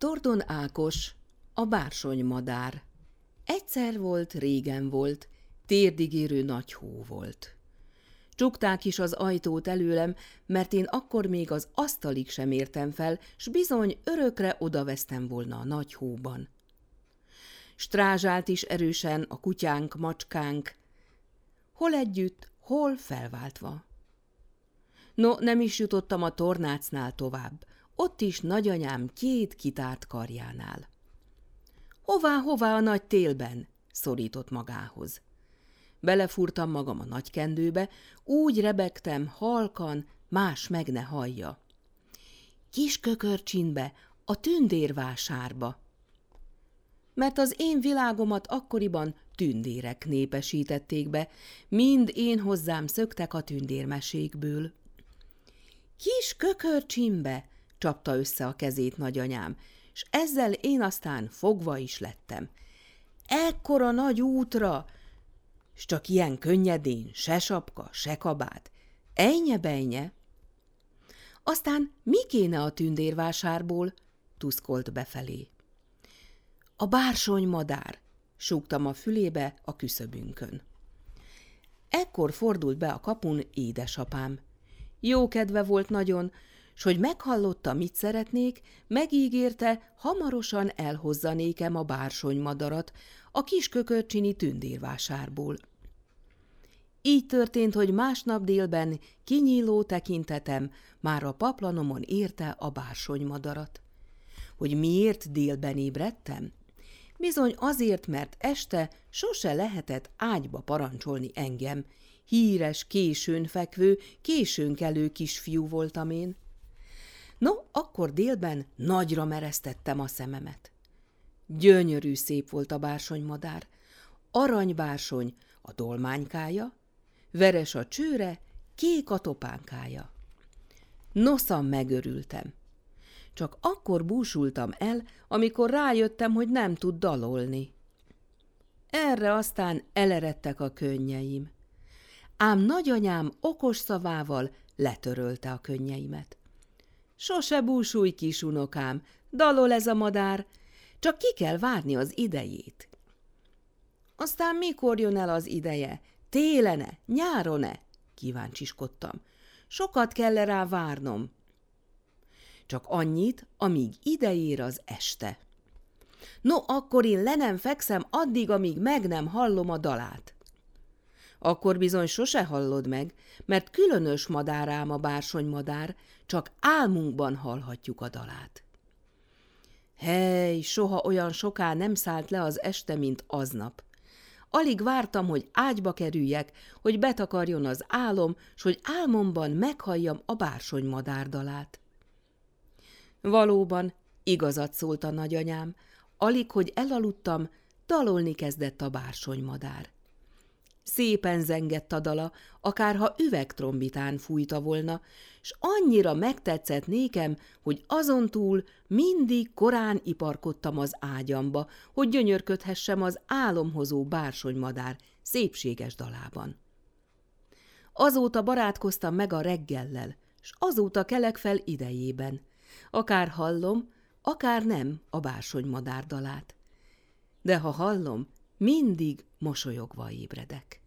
Tordon Ákos, a bársony madár. Egyszer volt, régen volt, térdigérő nagy hó volt. Csukták is az ajtót előlem, mert én akkor még az asztalig sem értem fel, s bizony örökre odavesztem volna a nagy hóban. Strázsált is erősen a kutyánk, macskánk, hol együtt, hol felváltva. No, nem is jutottam a tornácnál tovább, ott is nagyanyám két kitárt karjánál. Hová, hová a nagy télben? szorított magához. Belefúrtam magam a nagy kendőbe, úgy rebegtem, halkan, más meg ne hallja. Kis kökörcsinbe, a tündérvásárba. Mert az én világomat akkoriban tündérek népesítették be, mind én hozzám szöktek a tündérmesékből. Kis kökörcsimbe, csapta össze a kezét nagyanyám, és ezzel én aztán fogva is lettem. Ekkora nagy útra, s csak ilyen könnyedén, se sapka, se kabát, ejnye bejnye. Aztán mi kéne a tündérvásárból? tuszkolt befelé. A bársony madár, súgtam a fülébe a küszöbünkön. Ekkor fordult be a kapun édesapám. Jó kedve volt nagyon, s hogy meghallotta, mit szeretnék, megígérte, hamarosan elhozza nékem a madarat a kiskökörcsini tündérvásárból. Így történt, hogy másnap délben kinyíló tekintetem már a paplanomon érte a madarat. Hogy miért délben ébredtem? Bizony azért, mert este sose lehetett ágyba parancsolni engem. Híres, későn fekvő, későn kelő kisfiú voltam én. No, akkor délben nagyra meresztettem a szememet. Gyönyörű szép volt a bársonymadár. Aranybársony a dolmánykája, veres a csőre, kék a topánkája. Noszam megörültem. Csak akkor búsultam el, amikor rájöttem, hogy nem tud dalolni. Erre aztán eleredtek a könnyeim. Ám nagyanyám okos szavával letörölte a könnyeimet. Sose búsulj, kis unokám, dalol ez a madár, csak ki kell várni az idejét. Aztán mikor jön el az ideje? Télene? Nyárone? Kíváncsiskodtam. Sokat kell -e rá várnom. Csak annyit, amíg idejér az este. No, akkor én le nem fekszem addig, amíg meg nem hallom a dalát. Akkor bizony sose hallod meg, mert különös madárám a bársonymadár, csak álmunkban hallhatjuk a dalát. Hely, soha olyan soká nem szállt le az este, mint aznap. Alig vártam, hogy ágyba kerüljek, hogy betakarjon az álom, s hogy álmomban meghalljam a bársonymadár dalát. Valóban, igazat szólt a nagyanyám, alig, hogy elaludtam, dalolni kezdett a bársonymadár. Szépen zengett a dala, akárha üvegtrombitán fújta volna, s annyira megtetszett nékem, hogy azon túl mindig korán iparkodtam az ágyamba, hogy gyönyörködhessem az álomhozó bársonymadár szépséges dalában. Azóta barátkoztam meg a reggellel, s azóta kelek fel idejében. Akár hallom, akár nem a bársonymadár dalát. De ha hallom, mindig mosolyogva ébredek.